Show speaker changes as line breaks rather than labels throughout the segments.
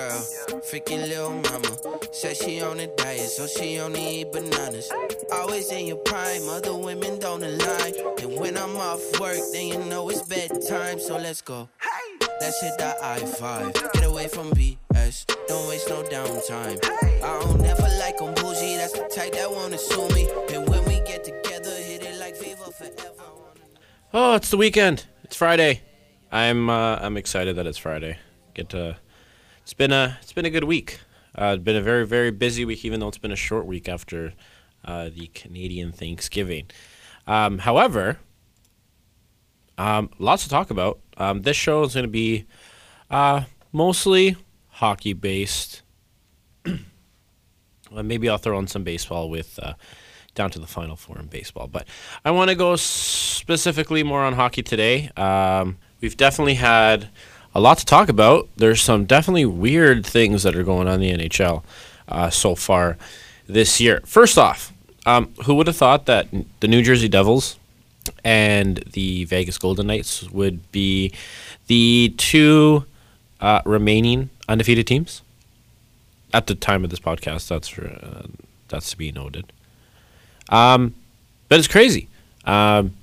girl, freaking little mama. Said she on a diet, so she only eat bananas. Always in your prime, other women don't align. And when I'm off work, then you know it's bedtime, so let's go. Let's hit that I 5. Get away from BS, don't waste no downtime. I don't never like them bougie, that's the type that wanna sue me. And when we get together, hit it like Viva forever.
Oh, it's the weekend. It's Friday. I'm uh, I'm excited that it's Friday. Get to. It's been a it's been a good week. Uh, it's been a very very busy week, even though it's been a short week after uh, the Canadian Thanksgiving. Um, however, um, lots to talk about. Um, this show is going to be uh, mostly hockey based. Uh, maybe I'll throw in some baseball with uh, down to the final four in baseball. But I want to go specifically more on hockey today. Um, we've definitely had a lot to talk about. There's some definitely weird things that are going on in the NHL uh, so far this year. First off, um, who would have thought that the New Jersey Devils and the Vegas Golden Knights would be the two uh, remaining undefeated teams? At the time of this podcast, that's for, uh, that's to be noted. Um, but it's crazy. Um,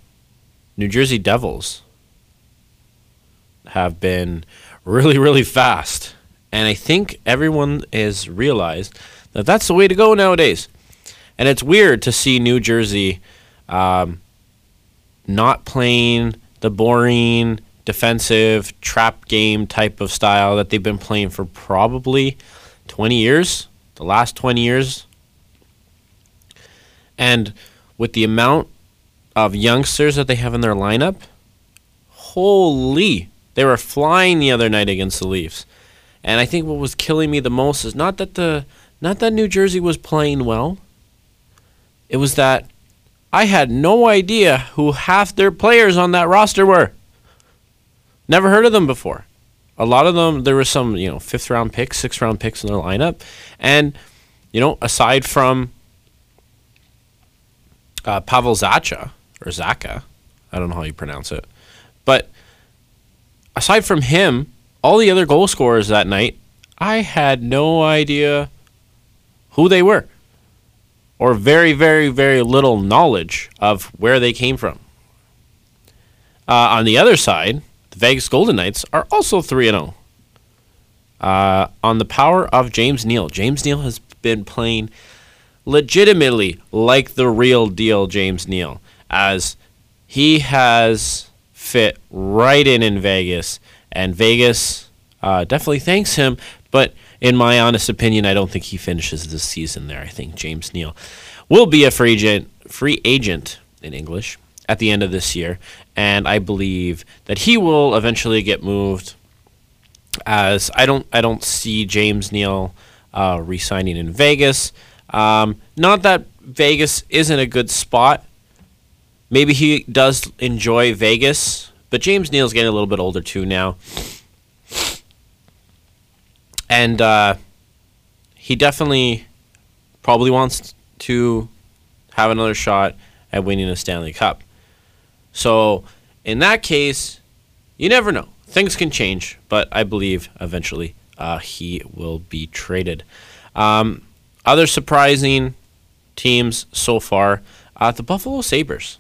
New Jersey Devils have been really, really fast. And I think everyone has realized that that's the way to go nowadays. And it's weird to see New Jersey um, not playing the boring defensive trap game type of style that they've been playing for probably 20 years, the last 20 years. And with the amount of youngsters that they have in their lineup, holy, they were flying the other night against the Leafs. And I think what was killing me the most is not that the not that New Jersey was playing well. It was that I had no idea who half their players on that roster were. Never heard of them before. A lot of them, there were some, you know, fifth round picks, sixth round picks in their lineup. And, you know, aside from uh, Pavel Zacha, or Zaka, I don't know how you pronounce it. But aside from him, all the other goal scorers that night, I had no idea who they were or very, very, very little knowledge of where they came from. Uh, on the other side, the Vegas Golden Knights are also 3 0. Uh, on the power of James Neal. James Neal has been playing legitimately like the real deal James Neal, as he has fit right in in Vegas, and Vegas uh, definitely thanks him. But in my honest opinion, I don't think he finishes the season there. I think James Neal will be a free agent, free agent in English at the end of this year, and I believe that he will eventually get moved. As I don't, I don't see James Neal uh, re-signing in Vegas. Um, not that Vegas isn't a good spot. Maybe he does enjoy Vegas, but James Neal's getting a little bit older too now and uh, he definitely probably wants to have another shot at winning a Stanley Cup. So, in that case, you never know. Things can change, but I believe eventually uh, he will be traded. Um, other surprising teams so far uh, the Buffalo Sabres.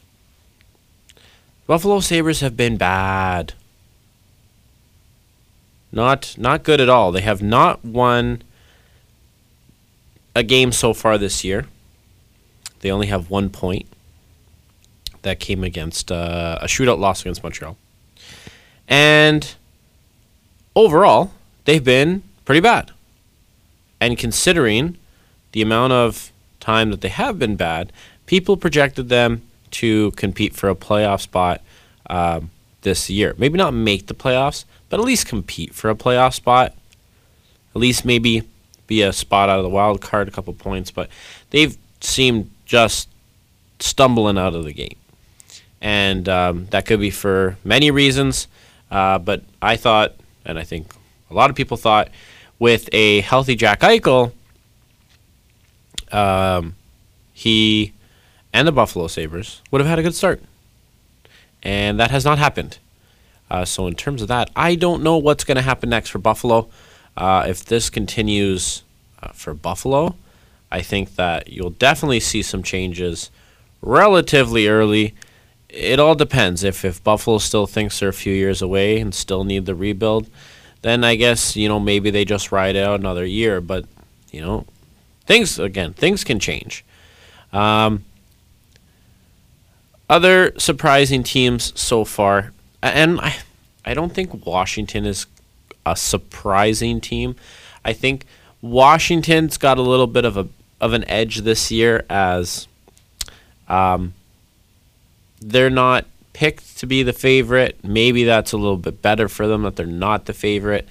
Buffalo Sabres have been bad. Not not good at all. They have not won a game so far this year. They only have one point. That came against uh, a shootout loss against Montreal. And overall, they've been pretty bad. And considering the amount of time that they have been bad, people projected them to compete for a playoff spot um, this year. Maybe not make the playoffs, but at least compete for a playoff spot. At least maybe be a spot out of the wild card, a couple points. But they've seemed just stumbling out of the game, and um, that could be for many reasons. Uh, but I thought, and I think a lot of people thought, with a healthy Jack Eichel, um, he and the Buffalo Sabres would have had a good start. And that has not happened. Uh, so in terms of that, I don't know what's going to happen next for Buffalo. uh, if this continues uh, for Buffalo, I think that you'll definitely see some changes relatively early. It all depends. If if Buffalo still thinks they're a few years away and still need the rebuild, then I guess you know maybe they just ride out another year. But you know, things again, things can change. Um, other surprising teams so far, and I, I don't think Washington is a surprising team. I think Washington's got a little bit of a of an edge this year as um, they're not picked to be the favorite. Maybe that's a little bit better for them that they're not the favorite.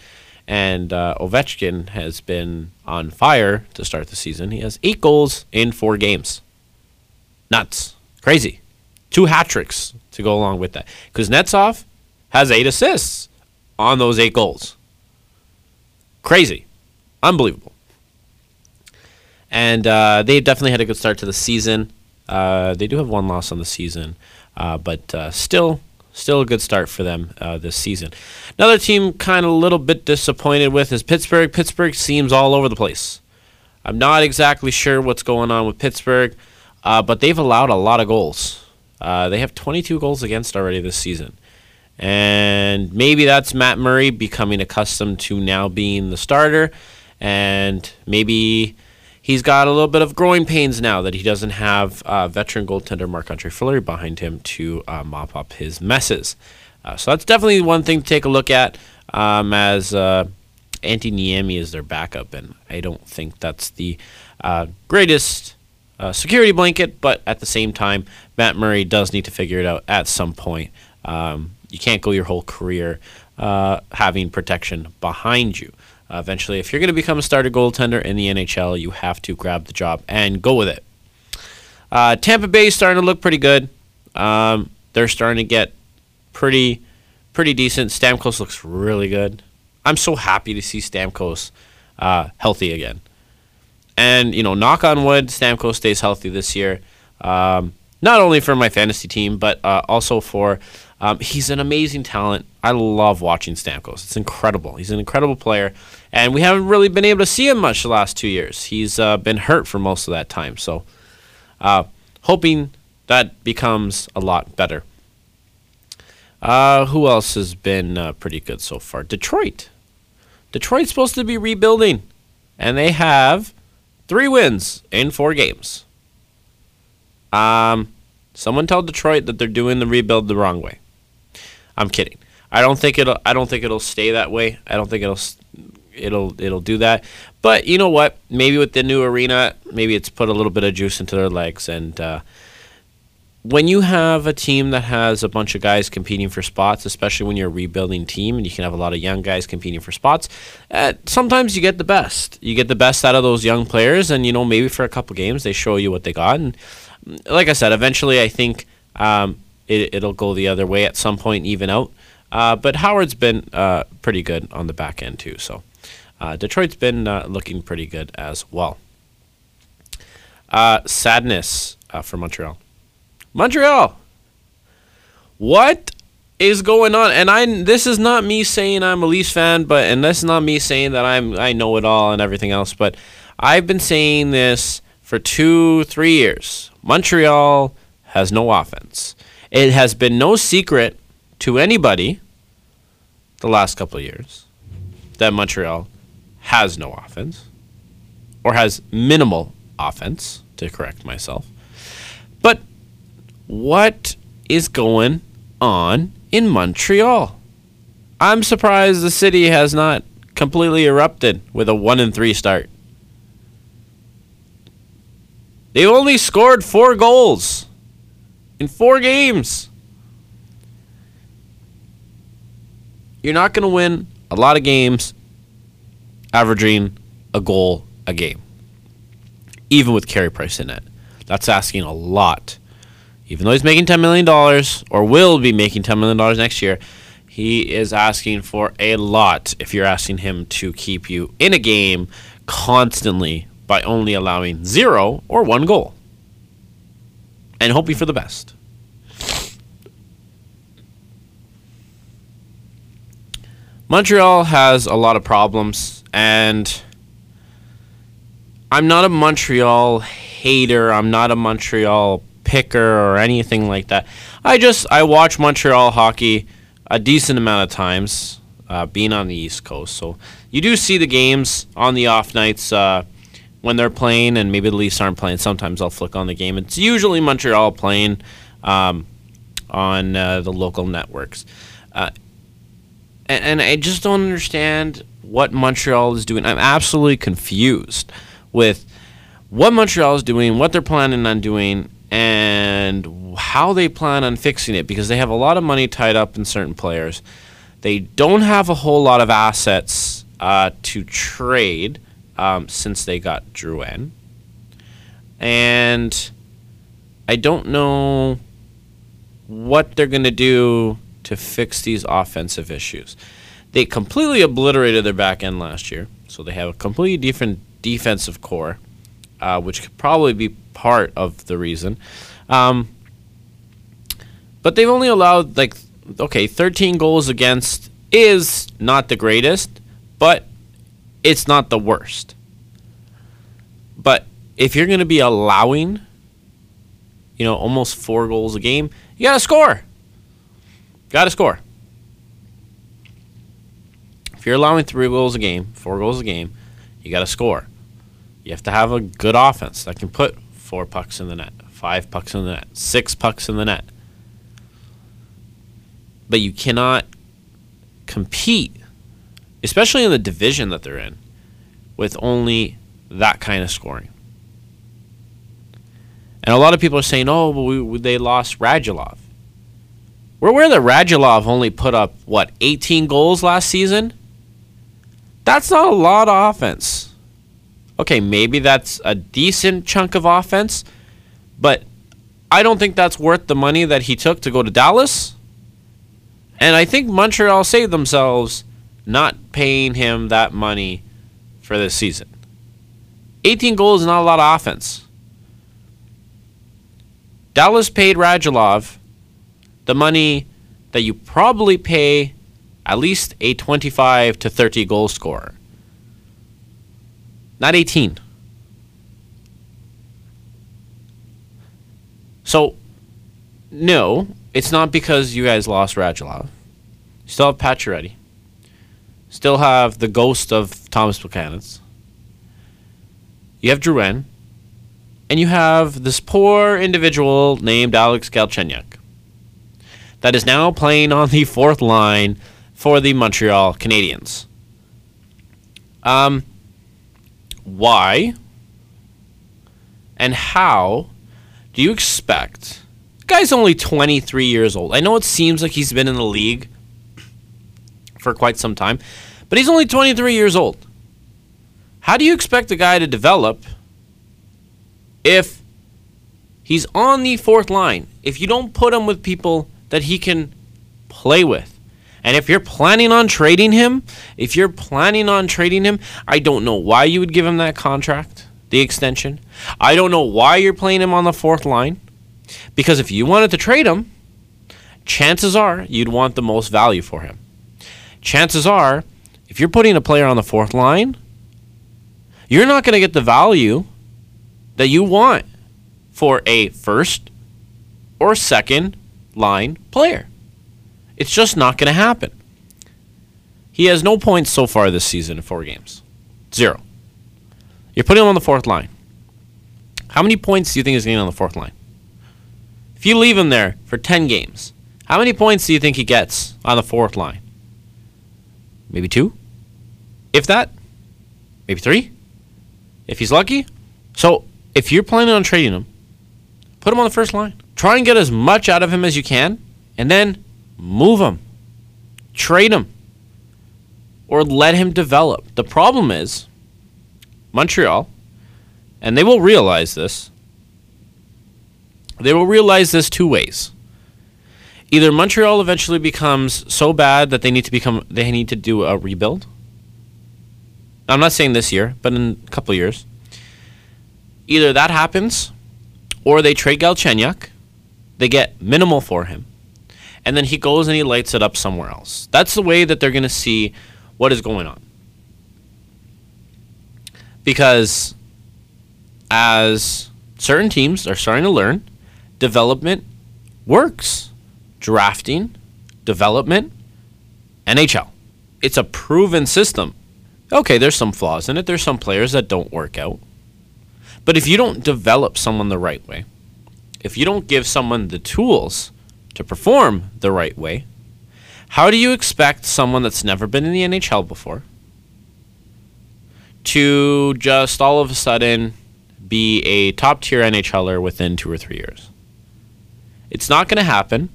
And uh, Ovechkin has been on fire to start the season. He has eight goals in four games. Nuts. Crazy. Two hat tricks to go along with that. Kuznetsov has eight assists on those eight goals. Crazy. Unbelievable. And uh, they definitely had a good start to the season. Uh, they do have one loss on the season, uh, but uh, still, still a good start for them uh, this season. Another team, kind of a little bit disappointed with, is Pittsburgh. Pittsburgh seems all over the place. I'm not exactly sure what's going on with Pittsburgh, uh, but they've allowed a lot of goals. They have 22 goals against already this season. And maybe that's Matt Murray becoming accustomed to now being the starter. And maybe he's got a little bit of growing pains now that he doesn't have uh, veteran goaltender Marc Andre Fleury behind him to uh, mop up his messes. Uh, so that's definitely one thing to take a look at um, as uh, Antti Niemi is their backup. And I don't think that's the uh, greatest uh, security blanket, but at the same time, Matt Murray does need to figure it out at some point. Um, you can't go your whole career uh, having protection behind you. Uh, eventually, if you're going to become a starter goaltender in the NHL, you have to grab the job and go with it. Uh, Tampa Bay is starting to look pretty good. Um, they're starting to get pretty, pretty decent. Stamkos looks really good. I'm so happy to see Stamkos uh, healthy again. And you know, knock on wood, Stamkos stays healthy this year. Um, not only for my fantasy team, but uh, also for um, he's an amazing talent. I love watching Stamkos. It's incredible. He's an incredible player, and we haven't really been able to see him much the last two years. He's uh, been hurt for most of that time. So, uh, hoping that becomes a lot better. Uh, who else has been uh, pretty good so far? Detroit. Detroit's supposed to be rebuilding, and they have three wins in four games. Um, someone tell Detroit that they're doing the rebuild the wrong way. I'm kidding. I don't think it'll. I don't think it'll stay that way. I don't think it'll. It'll. It'll do that. But you know what? Maybe with the new arena, maybe it's put a little bit of juice into their legs. And uh, when you have a team that has a bunch of guys competing for spots, especially when you're a rebuilding team and you can have a lot of young guys competing for spots, uh, sometimes you get the best. You get the best out of those young players, and you know maybe for a couple games they show you what they got. And like I said, eventually I think. Um, it, it'll go the other way at some point, even out. Uh, but Howard's been uh, pretty good on the back end too. So uh, Detroit's been uh, looking pretty good as well. Uh, sadness for Montreal. Montreal. What is going on? And I this is not me saying I'm a Leafs fan, but and this is not me saying that I'm I know it all and everything else. But I've been saying this for two, three years. Montreal has no offense. It has been no secret to anybody the last couple of years that Montreal has no offense or has minimal offense, to correct myself. What is going on in Montreal? I'm surprised the city has not completely erupted with a 1 and 3 start. They only scored 4 goals in four games. You're not going to win a lot of games averaging a goal a game, even with Carey Price in it. That's asking a lot. Even though he's making $10 million or will be making $10 million next year, he is asking for a lot if you're asking him to keep you in a game constantly by only allowing zero or one goal and hoping for the best. Montreal has a lot of problems, And I'm not a Montreal hater. I'm not a Montreal picker or anything like that. I just I watch Montreal hockey a decent amount of times, uh, being on the East Coast. So you do see the games on the off nights uh, when they're playing, and maybe the Leafs aren't playing. Sometimes I'll flick on the game. It's usually Montreal playing um, on uh, the local networks, uh, and, and I just don't understand what Montreal is doing. I'm absolutely confused with what Montreal is doing, what they're planning on doing, and how they plan on fixing it because they have a lot of money tied up in certain players. They don't have a whole lot of assets uh, to trade um, since they got Drouin. And I don't know what they're going to do to fix these offensive issues. They completely obliterated their back end last year, so they have a completely different defensive core, uh, which could probably be part of the reason. Um, but they've only allowed like okay, 13 goals against is not the greatest, but it's not the worst. But if you're going to be allowing you know, almost 4 goals a game, you got to score. Got to score. If you're allowing 3 goals a game, 4 goals a game, you got to score. You have to have a good offense that can put four pucks in the net, five pucks in the net, six pucks in the net. But you cannot compete, especially in the division that they're in, with only that kind of scoring. And a lot of people are saying, "Oh, we, we, they lost Radulov." We're aware that Radulov only put up what 18 goals last season. That's not a lot of offense okay, maybe that's a decent chunk of offense, but I don't think that's worth the money that he took to go to Dallas. And I think Montreal saved themselves not paying him that money for this season. 18 goals is not a lot of offense. Dallas paid Radulov the money that you probably pay at least a 25 to 30 goal scorer not 18. So, no, it's not because you guys lost Radulov. You still have Pacioretty. Still have the ghost of Thomas Buchanan. You have Drouin. And you have this poor individual named Alex Galchenyuk that is now playing on the fourth line for the Montreal Canadiens. Um, why and how do you expect? guy's only 23 years old. I know it seems like he's been in the league for quite some time, but he's only 23 years old. How do you expect a guy to develop if he's on the fourth line? If you don't put him with people that he can play with? And if you're planning on trading him, if you're planning on trading him, I don't know why you would give him that contract, the extension. I don't know why you're playing him on the fourth line. Because if you wanted to trade him, chances are you'd want the most value for him. Chances are, if you're putting a player on the fourth line, you're not going to get the value that you want for a first or second line player. It's just not going to happen. He has no points so far this season in four games. Zero. You're putting him on the fourth line. How many points do you think he's getting on the fourth line? If you leave him there for 10 games, how many points do you think he gets on the fourth line? Maybe two? If that? Maybe three? If he's lucky? So, if you're planning on trading him, put him on the first line. Try and get as much out of him as you can, and then move him, trade him, or let him develop. The problem is Montreal, and they will realize this. They will realize this two ways. Either Montreal eventually becomes so bad that they need to become they need to do a rebuild. I'm not saying this year, but in a couple years. Either that happens, or they trade Galchenyuk, they get minimal for him, and then he goes and he lights it up somewhere else. That's the way that they're going to see what is going on. Because as certain teams are starting to learn, development works. Drafting, development, NHL. It's a proven system. Okay, there's some flaws in it. There's some players that don't work out. But if you don't develop someone the right way, if you don't give someone the tools to perform the right way, how do you expect someone that's never been in the NHL before to just all of a sudden be a top tier NHLer within two or three years? It's not going to happen.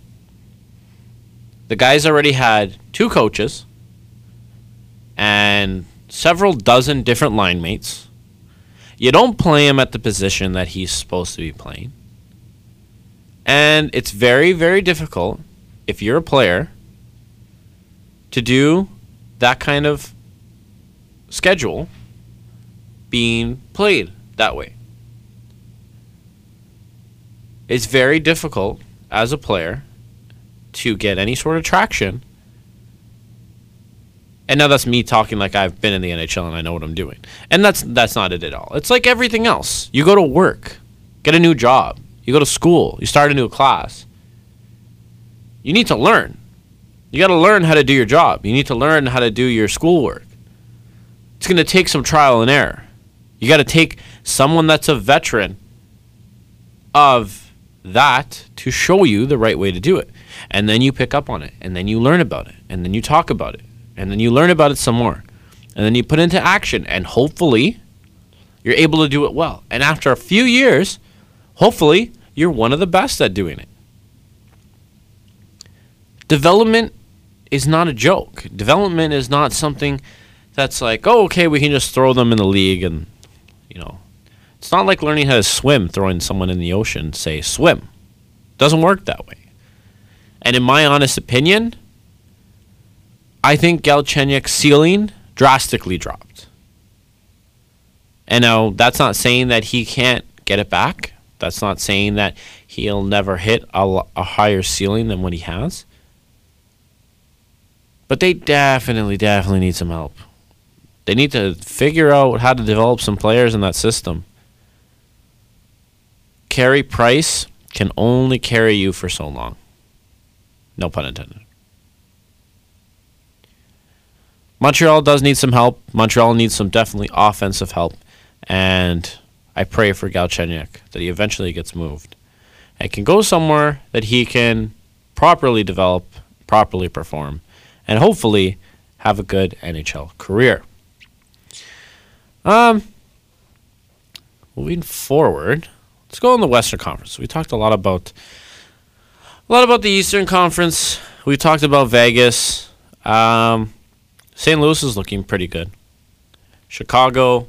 The guy's already had two coaches and several dozen different line mates. You don't play him at the position that he's supposed to be playing. And it's very, very difficult if you're a player to do that kind of schedule being played that way. It's very difficult as a player to get any sort of traction. And now that's me talking like I've been in the NHL and I know what I'm doing. And that's that's not it at all. It's like everything else. You go to work, get a new job, you go to school, you start a new class. You need to learn. You got to learn how to do your job. You need to learn how to do your schoolwork. It's going to take some trial and error. You got to take someone that's a veteran of that to show you the right way to do it. And then you pick up on it. And then you learn about it. And then you talk about it. And then you learn about it some more. And then you put into action. And hopefully, you're able to do it well. And after a few years, hopefully, you're one of the best at doing it. Development is not a joke. Development is not something that's like, oh, okay, we can just throw them in the league and, you know, it's not like learning how to swim, throwing someone in the ocean, say, swim. It Doesn't work that way. And in my honest opinion, I think Galchenyuk's ceiling drastically dropped. And now that's not saying that he can't get it back. That's not saying that he'll never hit a, a higher ceiling than what he has. But they definitely, definitely need some help. They need to figure out how to develop some players in that system. Carey Price can only carry you for so long. No pun intended. Montreal does need some help. Montreal needs some definitely offensive help. And I pray for Galchenyuk that he eventually gets moved and can go somewhere that he can properly develop, properly perform, and hopefully have a good NHL career. Um, moving forward, let's go in the Western Conference. We talked a lot about a lot about the Eastern Conference. We talked about Vegas. Um, St. Louis is looking pretty good. Chicago,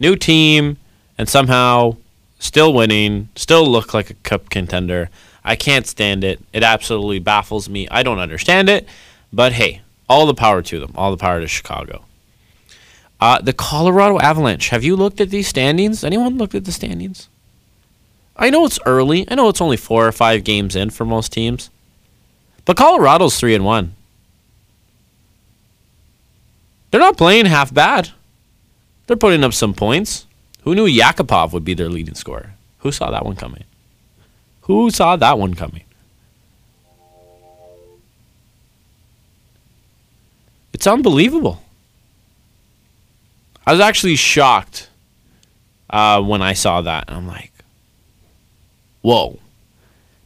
new team, and somehow still winning, still look like a cup contender. I can't stand it. It absolutely baffles me. I don't understand it. But hey, all the power to them. All the power to Chicago. Uh, the Colorado Avalanche. Have you looked at these standings? Anyone looked at the standings? I know it's early. I know it's only four or five games in for most teams. But Colorado's three and one. They're not playing half bad. They're putting up some points. Who knew Yakupov would be their leading scorer? Who saw that one coming? Who saw that one coming? It's unbelievable. I was actually shocked uh, when I saw that. I'm like, whoa.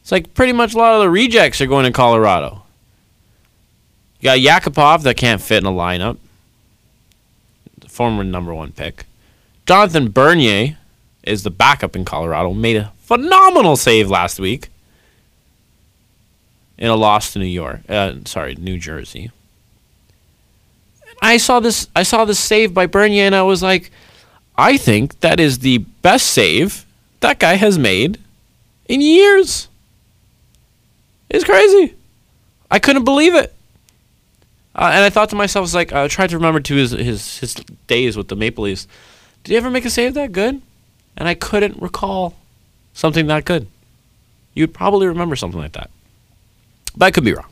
It's like pretty much a lot of the rejects are going to Colorado. You got Yakupov that can't fit in a lineup, former number one pick. Jonathan Bernier is the backup in Colorado. Made a phenomenal save last week in a loss to New York. Uh, sorry, New Jersey. I saw this. I saw this save by Bernier, and I was like, I think that is the best save that guy has made in years. It's crazy. I couldn't believe it. Uh, and I thought to myself, I was like, I tried to remember to his, his his days with the Maple Leafs. Did you ever make a save that good? And I couldn't recall something that good. You'd probably remember something like that. But I could be wrong.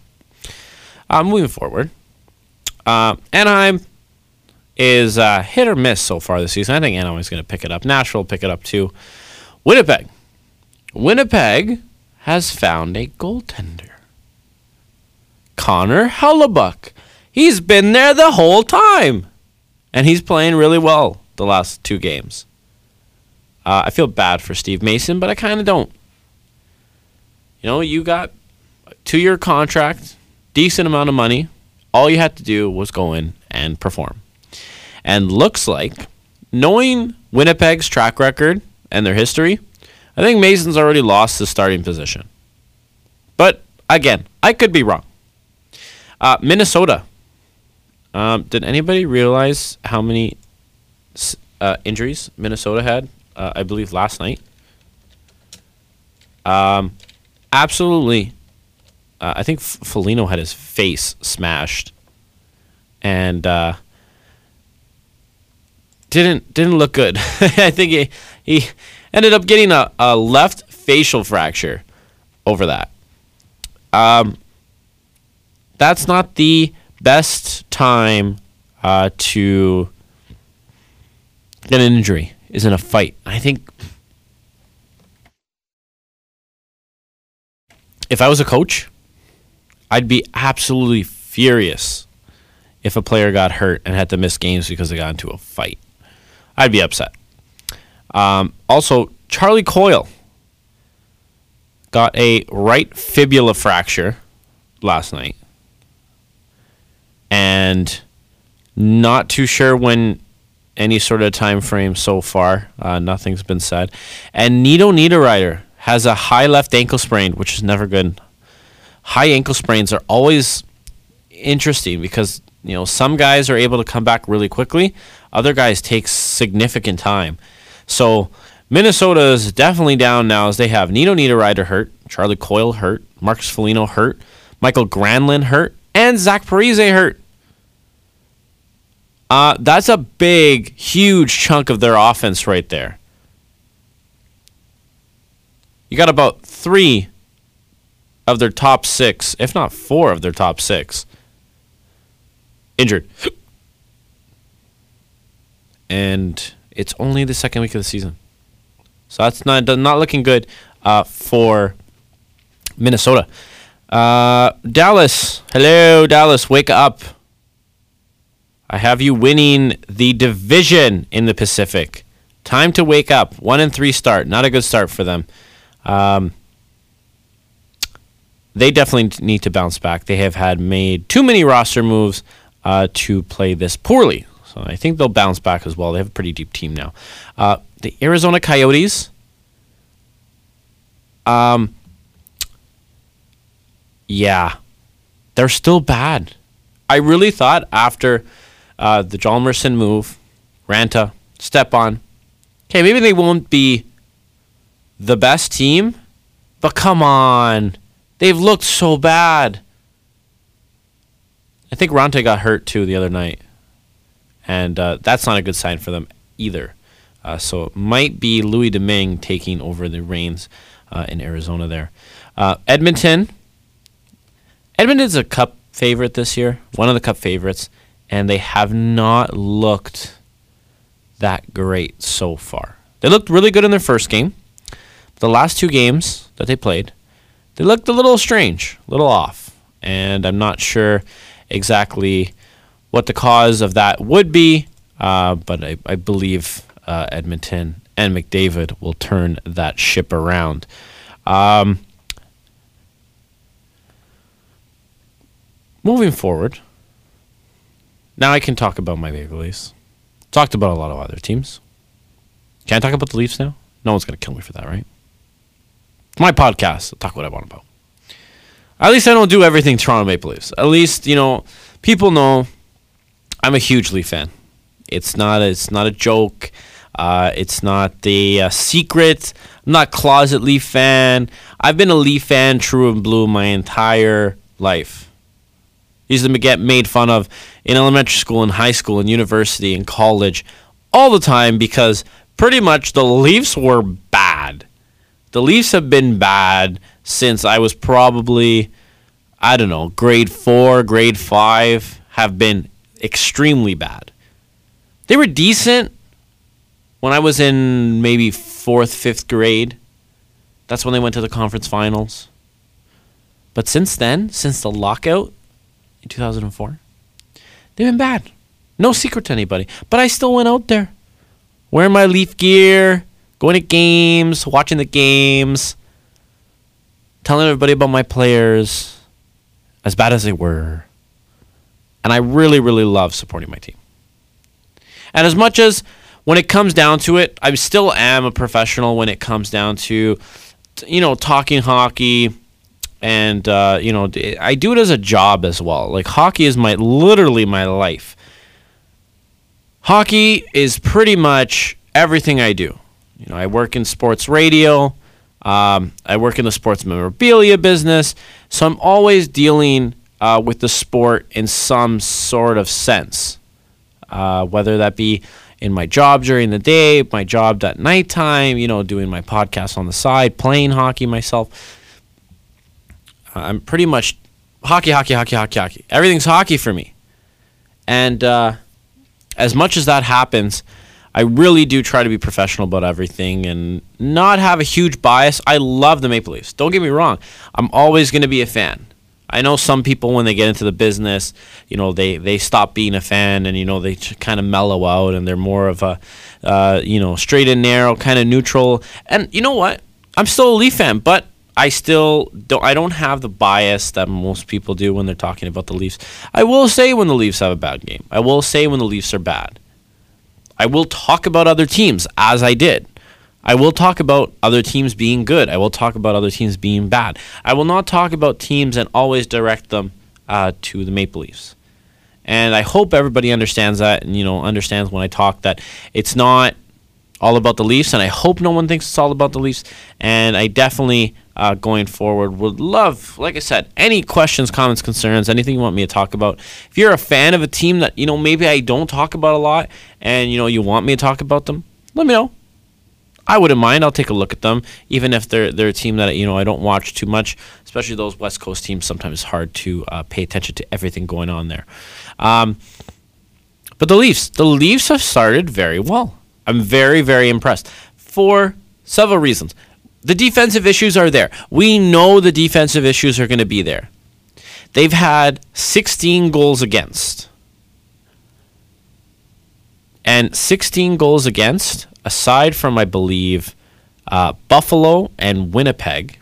Uh, moving forward, uh, Anaheim, is uh, hit or miss so far this season. I think Anaheim's going to pick it up. Nashville pick it up too. Winnipeg. Winnipeg has found a goaltender. Connor Hellebuyck. He's been there the whole time. And he's playing really well the last two games. Uh, I feel bad for Steve Mason, but I kind of don't. You know, you got a two year contract, decent amount of money. All you had to do was go in and perform. And looks like, knowing Winnipeg's track record and their history, I think Mason's already lost the starting position. But again, I could be wrong. Uh, Minnesota. Um, did anybody realize how many uh, injuries Minnesota had? Uh, I believe last night. Um, absolutely. Uh, I think Foligno had his face smashed, and uh, didn't didn't look good. I think he he ended up getting a, a left facial fracture over that. Um, that's not the best time uh, to get an injury. Is in a fight. I think if I was a coach, I'd be absolutely furious if a player got hurt and had to miss games because they got into a fight. I'd be upset. Um, also, Charlie Coyle got a right fibula fracture last night and not too sure when any sort of time frame so far. Uh, nothing's been said. And Nino Niederreiter has a high left ankle sprain, which is never good. High ankle sprains are always interesting because you know some guys are able to come back really quickly. Other guys take significant time. So Minnesota is definitely down now as they have Nino Niederreiter hurt, Charlie Coyle hurt, Marcus Foligno hurt, Mikael Granlund hurt, and Zach Parise hurt. Uh, that's a big, huge chunk of their offense right there. You got about three of their top six, if not four of their top six, injured. And it's only the second week of the season. So that's not not looking good uh, for Minnesota. Uh, Dallas, hello, Dallas, wake up. I have you winning the division in the Pacific. Time to wake up. One and three start. Not a good start for them. Um, they definitely need to bounce back. They have had made too many roster moves uh, to play this poorly. So I think they'll bounce back as well. They have a pretty deep team now. Uh, the Arizona Coyotes. Um, yeah, they're still bad. I really thought after uh, the Hjalmarsson move, Raanta, Stepan, okay, maybe they won't be the best team, but come on. They've looked so bad. I think Raanta got hurt too the other night. And uh, that's not a good sign for them either. Uh, so it might be Louis Domingue taking over the reins uh, in Arizona there. Uh, Edmonton. Edmonton's a cup favorite this year, one of the cup favorites, and they have not looked that great so far. They looked really good in their first game. The last two games that they played, they looked a little strange, a little off. And I'm not sure exactly what the cause of that would be, uh, but I, I believe uh, Edmonton and McDavid will turn that ship around. Um, moving forward, now I can talk about my Maple Leafs. Talked about a lot of other teams. Can I talk about the Leafs now? No one's going to kill me for that, right? It's my podcast. I'll talk what I want about. At least I don't do everything Toronto Maple Leafs. At least, you know, people know I'm a huge Leaf fan. It's not a, it's not a joke. Uh, it's not the uh, secret. I'm not closet Leaf fan. I've been a Leaf fan, true and blue, my entire life. Used to get made fun of in elementary school, in high school, in university, in college, all the time because pretty much the Leafs were bad. The Leafs have been bad since I was probably, I don't know, grade four, grade five, have been extremely bad. They were decent when I was in maybe fourth, fifth grade. That's when they went to the conference finals. But since then, since the lockout in 2004, they've been bad. No secret to anybody. But I still went out there wearing my Leaf gear, going to games, watching the games, telling everybody about my players, as bad as they were. And I really, really love supporting my team. And as much as when it comes down to it, I still am a professional when it comes down to, you know, talking hockey. And, uh, you know, I do it as a job as well. Like, hockey is my literally my life. Hockey is pretty much everything I do. You know, I work in sports radio. Um, I work in the sports memorabilia business. So I'm always dealing uh, with the sport in some sort of sense, uh, whether that be in my job during the day, my job at nighttime, you know, doing my podcast on the side, playing hockey myself. I'm pretty much hockey, hockey, hockey, hockey, hockey. Everything's hockey for me. And uh, as much as that happens, I really do try to be professional about everything and not have a huge bias. I love the Maple Leafs. Don't get me wrong. I'm always going to be a fan. I know some people when they get into the business, you know, they, they stop being a fan and you know they kind of mellow out and they're more of a, uh, you know, straight and narrow, kind of neutral. And you know what? I'm still a Leaf fan, but I still don't. I don't have the bias that most people do when they're talking about the Leafs. I will say when the Leafs have a bad game. I will say when the Leafs are bad. I will talk about other teams as I did. I will talk about other teams being good. I will talk about other teams being bad. I will not talk about teams and always direct them uh, to the Maple Leafs. And I hope everybody understands that and you know understands when I talk that it's not all about the Leafs, and I hope no one thinks it's all about the Leafs. And I definitely, uh, going forward, would love, like I said, any questions, comments, concerns, anything you want me to talk about. If you're a fan of a team that you know maybe I don't talk about a lot, and you know you want me to talk about them, let me know. I wouldn't mind. I'll take a look at them, even if they're they're a team that you know I don't watch too much. Especially those West Coast teams. Sometimes it's hard to uh, pay attention to everything going on there. Um, but the Leafs, the Leafs have started very well. I'm very very impressed for several reasons. The defensive issues are there. We know the defensive issues are going to be there. They've had 16 goals against. And 16 goals against aside from I believe uh, Buffalo and Winnipeg,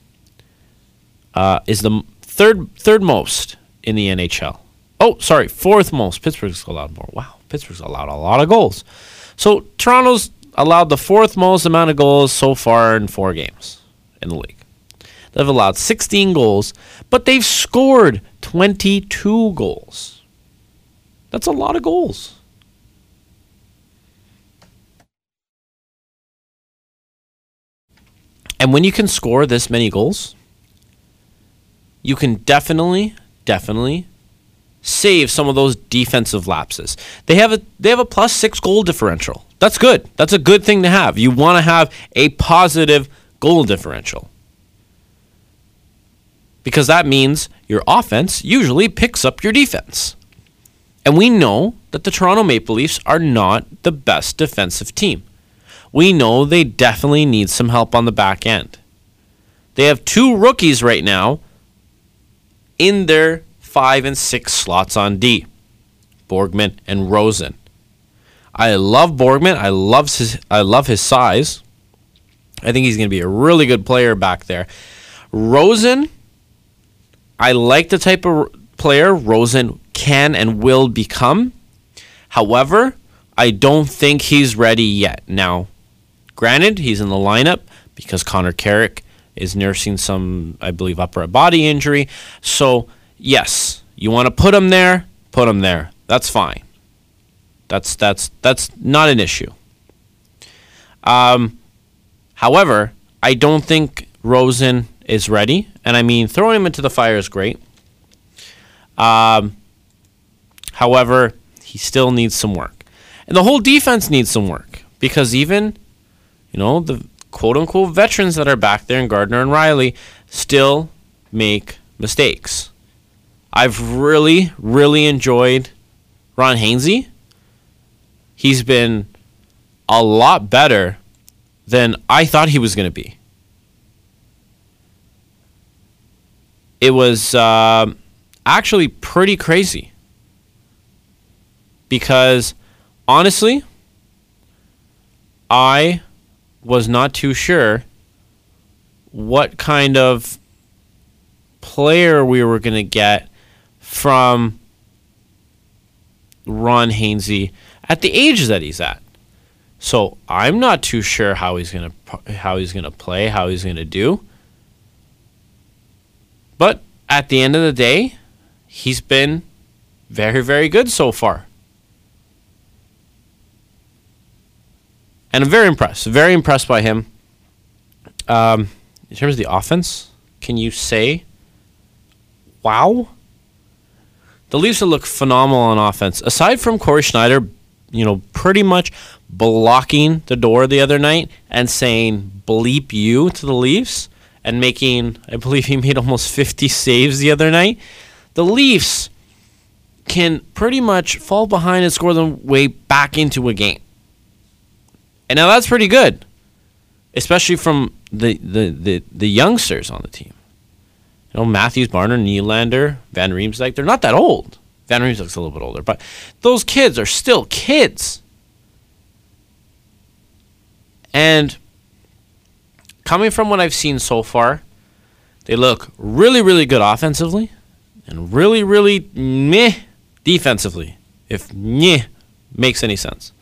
uh, is the third third most in the NHL. Oh, sorry, fourth most. Pittsburgh's allowed more. Wow, Pittsburgh's allowed a lot of goals. So Toronto's allowed the fourth most amount of goals so far in four games in the league. They've allowed 16 goals, but they've scored 22 goals. That's a lot of goals. And when you can score this many goals, you can definitely, definitely save some of those defensive lapses. They have a they have a plus six goal differential. That's good. That's a good thing to have. You want to have a positive goal differential. Because that means your offense usually picks up your defense. And we know that the Toronto Maple Leafs are not the best defensive team we know they definitely need some help on the back end. They have two rookies right now in their five and six slots on D Borgman and Rosen. I love Borgman. I love his I love his size. I think he's going to be a really good player back there. Rosen, I like the type of player Rosen can and will become. However, I don't think he's ready yet. Now, Granted, he's in the lineup because Connor Carrick is nursing some, I believe, upper body injury. So, yes, you want to put him there, put him there. That's fine. That's that's that's not an issue. Um, however, I don't think Rosen is ready, and I mean throwing him into the fire is great. Um, however, he still needs some work, and the whole defense needs some work because even you know, the quote unquote veterans that are back there in Gardiner and Rielly still make mistakes. I've really, really enjoyed Ron Hainsey. he's been a lot better than I thought he was going to be. It was uh, actually pretty crazy because honestly, I was not too sure what kind of player we were going to get from Ron Hainsey at the age that he's at. So I'm not too sure how he's gonna how he's gonna play, how he's gonna do. But at the end of the day, he's been very very good so far. And I'm very impressed. Very impressed by him. Um, in terms of the offense, can you say, wow? The Leafs have looked phenomenal on offense. Aside from Cory Schneider, you know, pretty much blocking the door the other night and saying bleep you to the Leafs and making, I believe he made almost 50 saves the other night. The Leafs can pretty much fall behind and score their way back into a game. And now that's pretty good, especially from the, the, the, the youngsters on the team. You know, Matthews, Marner, Nylander, Van Riemsdyk, they're not that old. Van Riemsdyk's a little bit older, but those kids are still kids. And coming from what I've seen so far, they look really, really good offensively and really, really meh defensively, if meh makes any sense.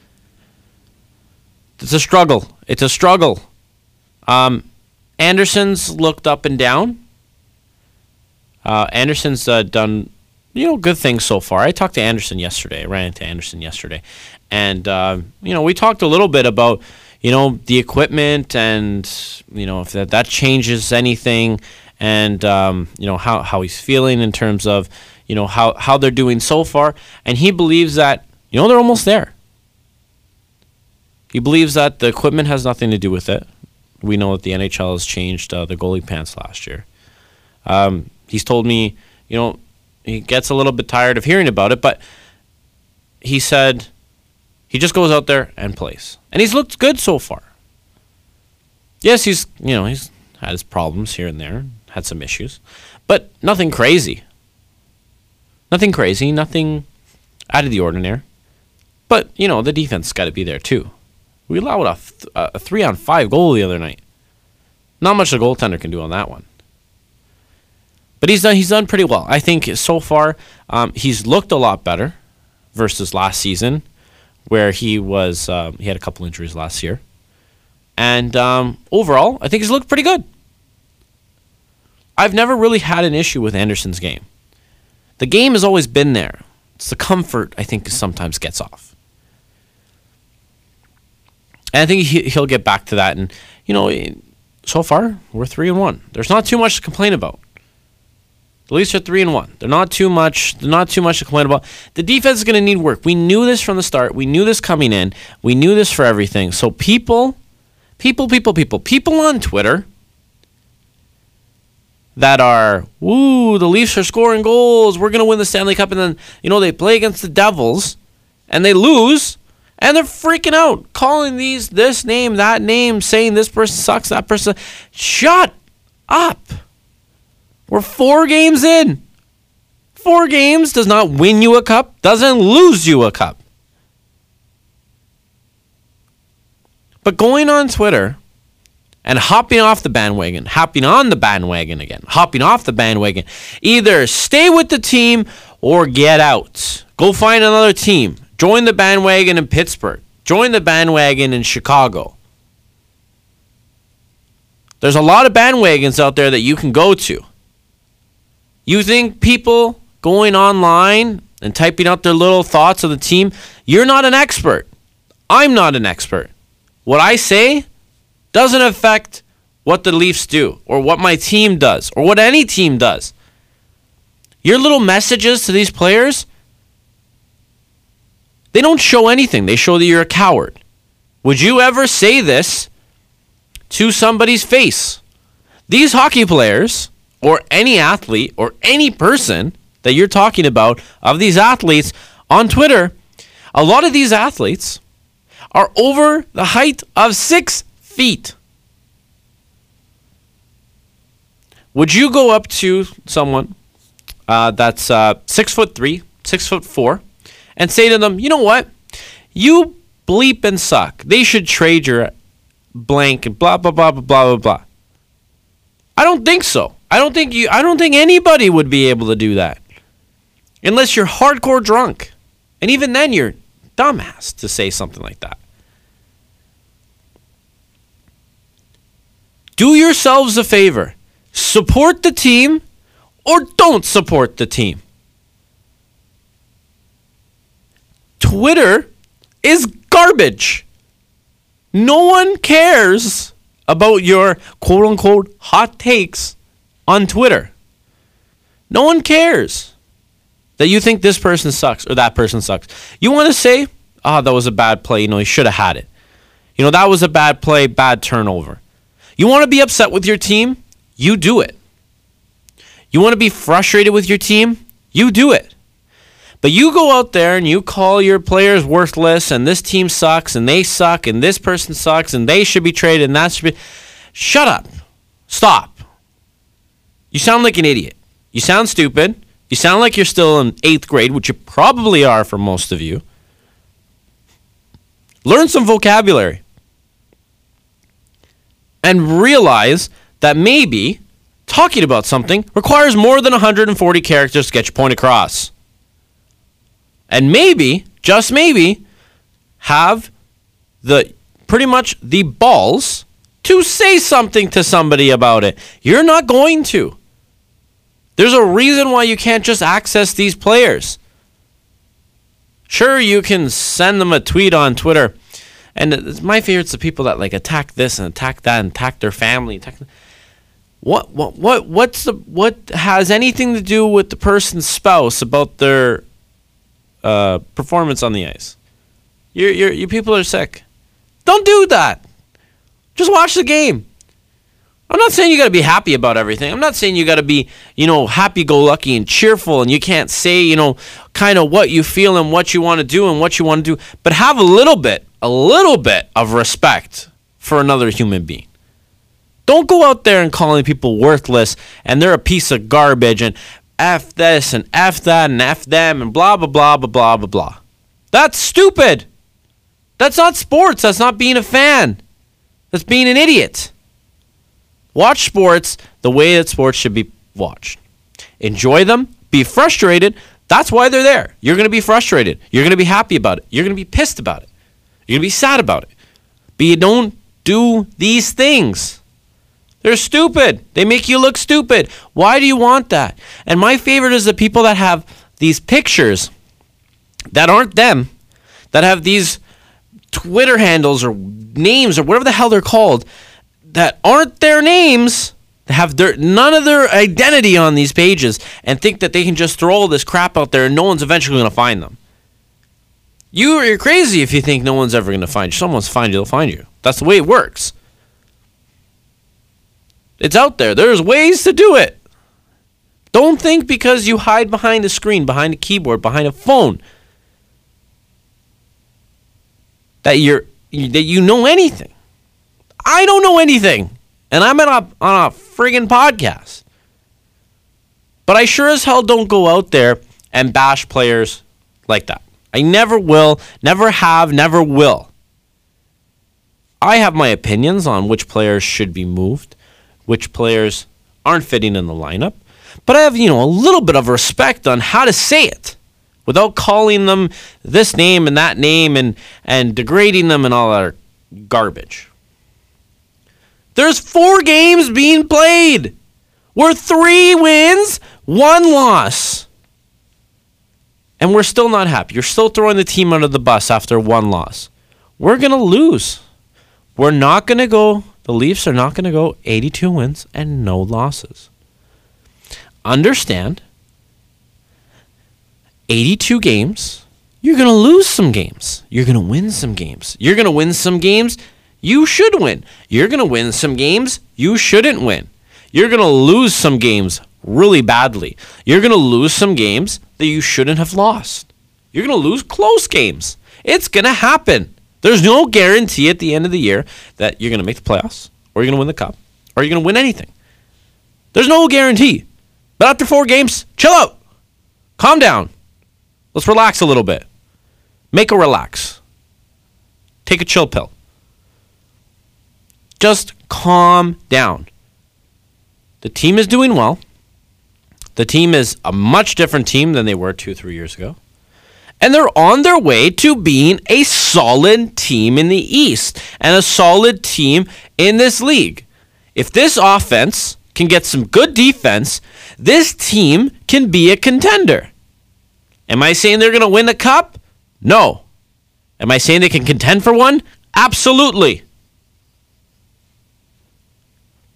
It's a struggle. It's a struggle. Um, Andersen's looked up and down. Uh, Andersen's uh, done, you know, good things so far. I talked to Andersen yesterday. I ran into Andersen yesterday, and uh, you know, we talked a little bit about, you know, the equipment and you know if that that changes anything, and um, you know how how he's feeling in terms of, you know, how how they're doing so far, and he believes that you know they're almost there. He believes that the equipment has nothing to do with it. We know that the NHL has changed uh, the goalie pants last year. Um, he's told me, you know, he gets a little bit tired of hearing about it, but he said he just goes out there and plays. And he's looked good so far. Yes, he's, you know, he's had his problems here and there, had some issues, but nothing crazy. Nothing crazy, nothing out of the ordinary. But, you know, the defense got to be there too. We allowed a, th- a three on five goal the other night. Not much the goaltender can do on that one. But he's done he's done pretty well. I think so far um, he's looked a lot better versus last season, where he was um, he had a couple injuries last year, and um, overall I think he's looked pretty good. I've never really had an issue with Andersen's game. The game has always been there. It's the comfort I think sometimes gets off. And I think he, he'll get back to that. And you know, so far we're three and one. There's not too much to complain about. The Leafs are three and one. They're not too much. They're not too much to complain about. The defense is going to need work. We knew this from the start. We knew this coming in. We knew this for everything. So people, people, people, people, people on Twitter that are, woo, the Leafs are scoring goals. We're going to win the Stanley Cup, and then you know they play against the Devils and they lose and they're freaking out, calling these this name, that name, saying this person sucks, that person. Shut up. We're four games in. Four games does not win you a cup, doesn't lose you a cup. But going on Twitter and hopping off the bandwagon, hopping on the bandwagon again, hopping off the bandwagon, either stay with the team or get out. Go find another team. Join the bandwagon in Pittsburgh. Join the bandwagon in Chicago. There's a lot of bandwagons out there that you can go to. You think people going online and typing out their little thoughts of the team, you're not an expert. I'm not an expert. What I say doesn't affect what the Leafs do or what my team does or what any team does. Your little messages to these players they don't show anything. They show that you're a coward. Would you ever say this to somebody's face? These hockey players, or any athlete, or any person that you're talking about, of these athletes on Twitter, a lot of these athletes are over the height of six feet. Would you go up to someone uh, that's uh, six foot three, six foot four, and say to them, you know what? You bleep and suck. They should trade your blank and blah blah blah blah blah blah blah. I don't think so. I don't think you I don't think anybody would be able to do that. Unless you're hardcore drunk. And even then you're dumbass to say something like that. Do yourselves a favor. Support the team or don't support the team. Twitter is garbage. No one cares about your quote unquote hot takes on Twitter. No one cares that you think this person sucks or that person sucks. You want to say, oh, that was a bad play. You know, he should have had it. You know, that was a bad play, bad turnover. You want to be upset with your team? You do it. You want to be frustrated with your team? You do it. But you go out there and you call your players worthless and this team sucks and they suck and this person sucks and they should be traded and that should be. Shut up. Stop. You sound like an idiot. You sound stupid. You sound like you're still in eighth grade, which you probably are for most of you. Learn some vocabulary. And realize that maybe talking about something requires more than 140 characters to get your point across and maybe, just maybe, have the pretty much the balls to say something to somebody about it. You're not going to. There's a reason why you can't just access these players. Sure, you can send them a tweet on Twitter. And my favorite's the people that like attack this and attack that and attack their family. Attack what what what what's the what has anything to do with the person's spouse about their uh, performance on the ice. You you people are sick. Don't do that. Just watch the game. I'm not saying you got to be happy about everything. I'm not saying you got to be, you know, happy-go-lucky and cheerful and you can't say, you know, kind of what you feel and what you want to do and what you want to do, but have a little bit, a little bit of respect for another human being. Don't go out there and calling people worthless and they're a piece of garbage and F this and F that and F them and blah, blah, blah, blah, blah, blah, blah. That's stupid. That's not sports. That's not being a fan. That's being an idiot. Watch sports the way that sports should be watched. Enjoy them. Be frustrated. That's why they're there. You're going to be frustrated. You're going to be happy about it. You're going to be pissed about it. You're going to be sad about it. But you don't do these things. They're stupid. They make you look stupid. Why do you want that? And my favorite is the people that have these pictures that aren't them, that have these Twitter handles or names or whatever the hell they're called that aren't their names, have their none of their identity on these pages and think that they can just throw all this crap out there and no one's eventually going to find them. You, you're crazy if you think no one's ever going to find you. Someone's find you, they'll find you. That's the way it works. It's out there. There's ways to do it. Don't think because you hide behind a screen, behind a keyboard, behind a phone that you're that you know anything. I don't know anything, and I'm on a on a friggin' podcast. But I sure as hell don't go out there and bash players like that. I never will, never have, never will. I have my opinions on which players should be moved which players aren't fitting in the lineup. But I have, you know, a little bit of respect on how to say it without calling them this name and that name and, and degrading them and all that garbage. There's four games being played. We're three wins, one loss. And we're still not happy. You're still throwing the team under the bus after one loss. We're going to lose. We're not going to go the Leafs are not going to go 82 wins and no losses. Understand 82 games, you're going to lose some games. You're going to win some games. You're going to win some games you should win. You're going to win some games you shouldn't win. You're going to lose some games really badly. You're going to lose some games that you shouldn't have lost. You're going to lose close games. It's going to happen. There's no guarantee at the end of the year that you're going to make the playoffs or you're going to win the cup or you're going to win anything. There's no guarantee. But after four games, chill out. Calm down. Let's relax a little bit. Make a relax. Take a chill pill. Just calm down. The team is doing well. The team is a much different team than they were two, three years ago. And they're on their way to being a solid team in the East and a solid team in this league. If this offense can get some good defense, this team can be a contender. Am I saying they're going to win a cup? No. Am I saying they can contend for one? Absolutely.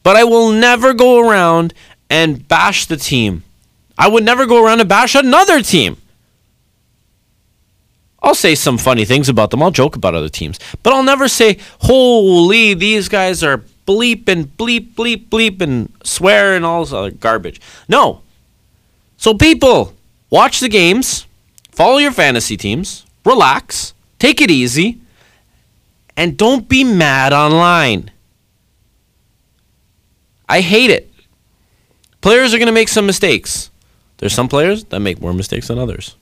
But I will never go around and bash the team. I would never go around and bash another team. I'll say some funny things about them. I'll joke about other teams. But I'll never say, holy, these guys are bleep and bleep, bleep, bleep, and swear and all this other garbage. No. So, people, watch the games, follow your fantasy teams, relax, take it easy, and don't be mad online. I hate it. Players are going to make some mistakes. There's some players that make more mistakes than others.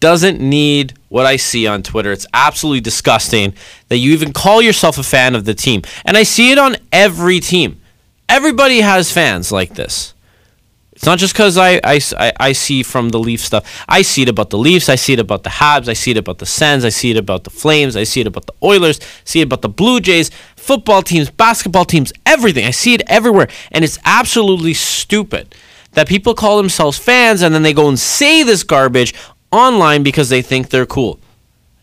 Doesn't need what I see on Twitter. It's absolutely disgusting that you even call yourself a fan of the team. And I see it on every team. Everybody has fans like this. It's not just because I, I, I see from the Leaf stuff. I see it about the Leafs. I see it about the Habs. I see it about the Sens. I see it about the Flames. I see it about the Oilers. I see it about the Blue Jays, football teams, basketball teams, everything. I see it everywhere. And it's absolutely stupid that people call themselves fans and then they go and say this garbage online because they think they're cool.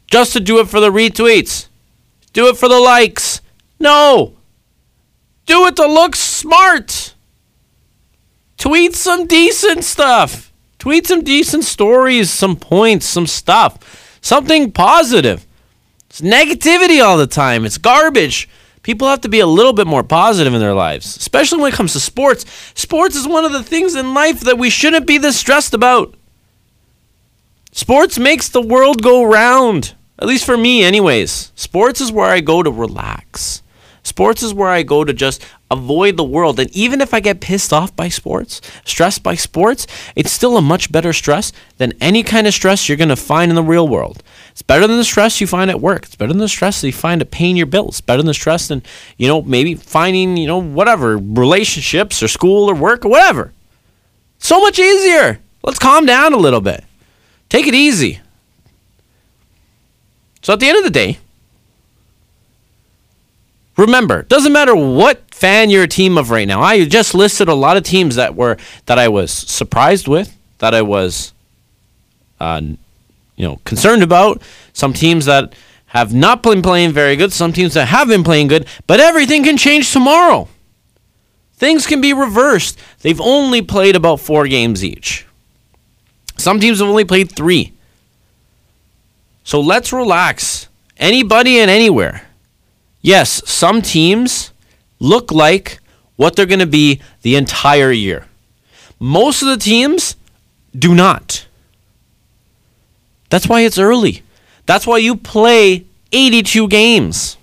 Just to do it for the retweets. Do it for the likes. No. Do it to look smart. Tweet some decent stuff. Tweet some decent stories, some points, some stuff. Something positive. It's negativity all the time. It's garbage. People have to be a little bit more positive in their lives, especially when it comes to sports. Sports is one of the things in life that we shouldn't be this stressed about. Sports makes the world go round. At least for me, anyways. Sports is where I go to relax. Sports is where I go to just avoid the world. And even if I get pissed off by sports, stressed by sports, it's still a much better stress than any kind of stress you're going to find in the real world. It's better than the stress you find at work. It's better than the stress that you find at paying your bills. It's better than the stress than, you know, maybe finding, you know, whatever, relationships or school or work or whatever. So much easier. Let's calm down a little bit. Take it easy. So at the end of the day, remember, doesn't matter what fan you're a team of right now. I just listed a lot of teams that were that I was surprised with, that I was, uh, you know, concerned about. Some teams that have not been playing very good. Some teams that have been playing good. But everything can change tomorrow. Things can be reversed. They've only played about four games each. Some teams have only played three. So let's relax. Anybody and anywhere. Yes, some teams look like what they're going to be the entire year. Most of the teams do not. That's why it's early. That's why you play 82 games.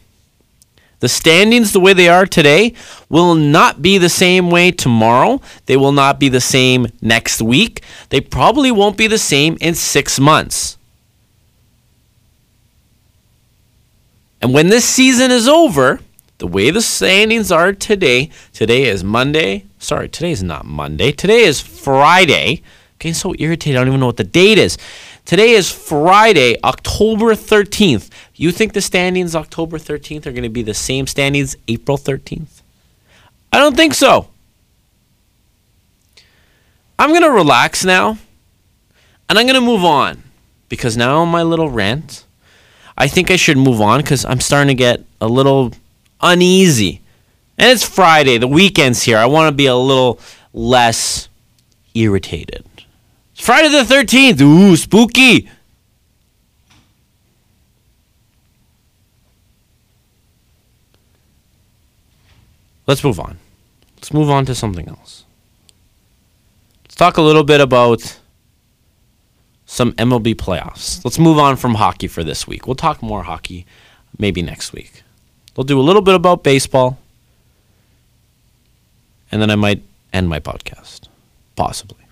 The standings, the way they are today, will not be the same way tomorrow. They will not be the same next week. They probably won't be the same in six months. And when this season is over, the way the standings are today, today is Monday. Sorry, today is not Monday. Today is Friday. Getting so irritated, I don't even know what the date is. Today is Friday, October 13th. You think the standings October 13th are going to be the same standings April 13th? I don't think so. I'm going to relax now and I'm going to move on because now on my little rant, I think I should move on because I'm starting to get a little uneasy. And it's Friday, the weekend's here. I want to be a little less irritated. It's Friday the 13th. Ooh, spooky. Let's move on. Let's move on to something else. Let's talk a little bit about some MLB playoffs. Let's move on from hockey for this week. We'll talk more hockey maybe next week. We'll do a little bit about baseball. And then I might end my podcast. Possibly.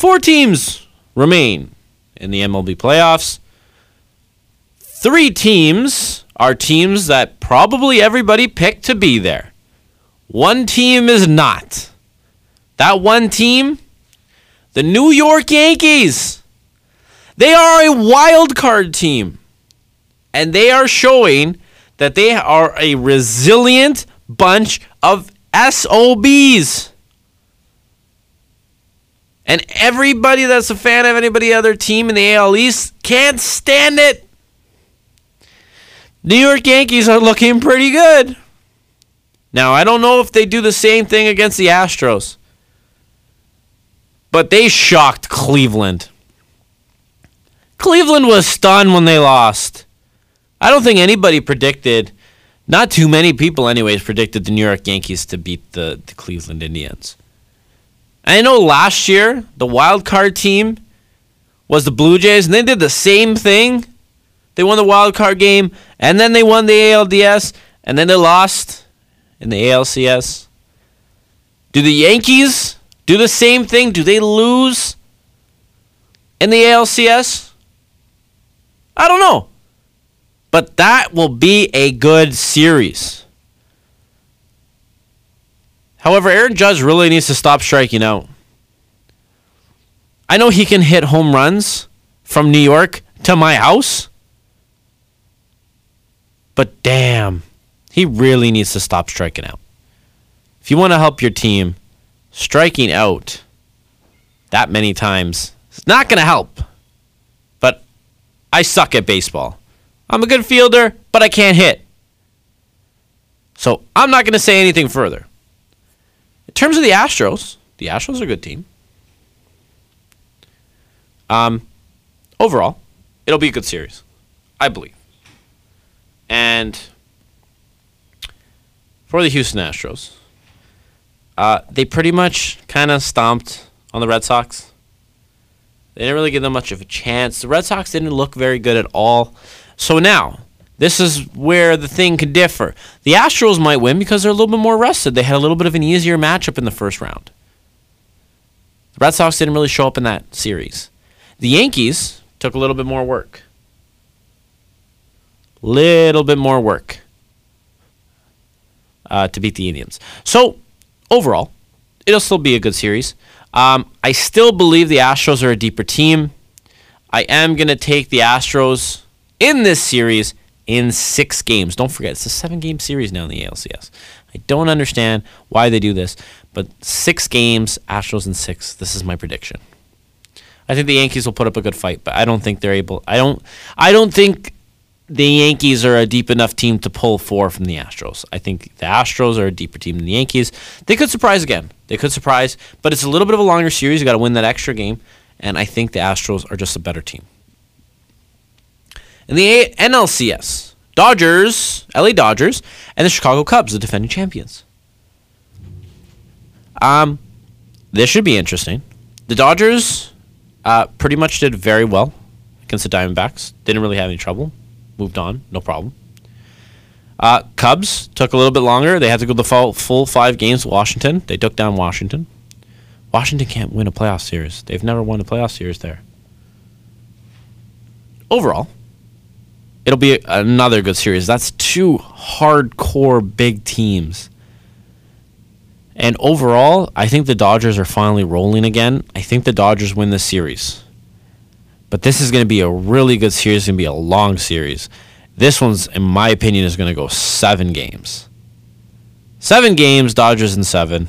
Four teams remain in the MLB playoffs. Three teams are teams that probably everybody picked to be there. One team is not. That one team, the New York Yankees. They are a wild card team. And they are showing that they are a resilient bunch of SOBs. And everybody that's a fan of anybody other team in the AL East can't stand it. New York Yankees are looking pretty good. Now, I don't know if they do the same thing against the Astros, but they shocked Cleveland. Cleveland was stunned when they lost. I don't think anybody predicted, not too many people, anyways, predicted the New York Yankees to beat the, the Cleveland Indians. I know last year, the wild card team was the Blue Jays, and they did the same thing. They won the wild card game, and then they won the ALDS, and then they lost in the ALCS. Do the Yankees do the same thing? Do they lose in the ALCS? I don't know. But that will be a good series. However, Aaron Judge really needs to stop striking out. I know he can hit home runs from New York to my house. But damn, he really needs to stop striking out. If you want to help your team, striking out that many times is not going to help. But I suck at baseball. I'm a good fielder, but I can't hit. So I'm not going to say anything further. In terms of the Astros, the Astros are a good team. Um, overall, it'll be a good series, I believe. And for the Houston Astros, uh, they pretty much kind of stomped on the Red Sox. They didn't really give them much of a chance. The Red Sox didn't look very good at all. So now, this is where the thing could differ. The Astros might win because they're a little bit more rested. They had a little bit of an easier matchup in the first round. The Red Sox didn't really show up in that series. The Yankees took a little bit more work. Little bit more work uh, to beat the Indians. So overall, it'll still be a good series. Um, I still believe the Astros are a deeper team. I am going to take the Astros in this series in six games. Don't forget, it's a seven game series now in the ALCS. I don't understand why they do this, but six games, Astros in six. This is my prediction. I think the Yankees will put up a good fight, but I don't think they're able. I don't. I don't think the Yankees are a deep enough team to pull four from the Astros. I think the Astros are a deeper team than the Yankees. They could surprise again. They could surprise, but it's a little bit of a longer series. You got to win that extra game, and I think the Astros are just a better team. In the NLCS, Dodgers, LA Dodgers, and the Chicago Cubs, the defending champions. Um, this should be interesting. The Dodgers uh, pretty much did very well against the Diamondbacks. Didn't really have any trouble. Moved on, no problem. Uh, Cubs took a little bit longer. They had to go the full, full five games. With Washington, they took down Washington. Washington can't win a playoff series. They've never won a playoff series there. Overall, it'll be another good series. That's two hardcore big teams. And overall, I think the Dodgers are finally rolling again. I think the Dodgers win this series. But this is going to be a really good series. It's going to be a long series. This one's, in my opinion, is going to go seven games. Seven games, Dodgers in seven.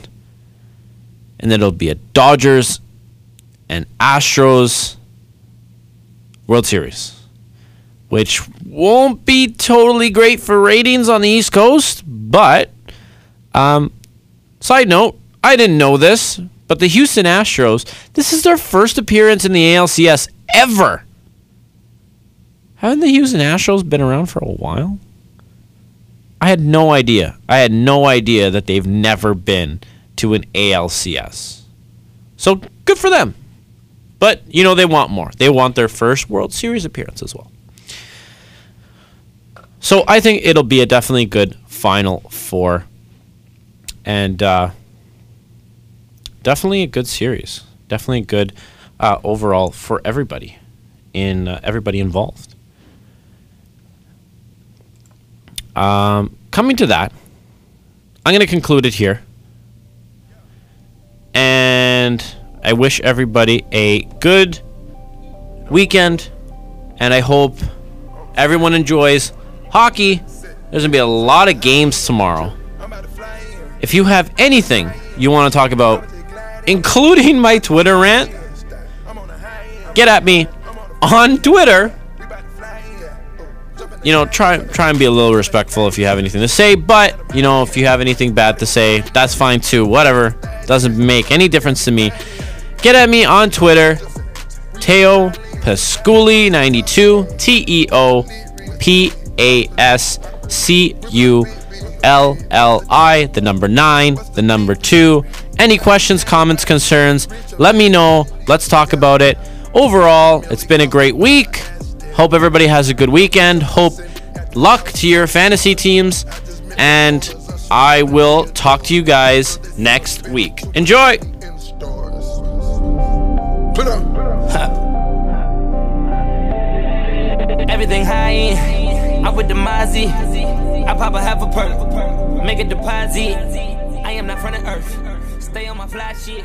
And then it'll be a Dodgers and Astros World Series, which won't be totally great for ratings on the East Coast. But, um, side note, I didn't know this, but the Houston Astros, this is their first appearance in the ALCS ever. Haven't the Houston Astros been around for a while? I had no idea. I had no idea that they've never been to an ALCS. So good for them. But, you know, they want more. They want their first World Series appearance as well. So I think it'll be a definitely good Final Four. And uh, definitely a good series. Definitely a good uh, overall for everybody in uh, everybody involved. Um, coming to that, I'm going to conclude it here. And I wish everybody a good weekend. And I hope everyone enjoys hockey. There's going to be a lot of games tomorrow. If you have anything you want to talk about, including my Twitter rant, get at me on Twitter you know, try try and be a little respectful if you have anything to say. But you know, if you have anything bad to say, that's fine too. Whatever, doesn't make any difference to me. Get at me on Twitter, Teo Pasculli 92 T E O P A S C U L L I, the number nine, the number two. Any questions, comments, concerns, let me know. Let's talk about it. Overall, it's been a great week. Hope everybody has a good weekend. Hope luck to your fantasy teams. And I will talk to you guys next week. Enjoy!
Everything high, I'm with the Mozzie. I pop a half a perk, make a deposit. I am not from the earth. Stay on my fly shit.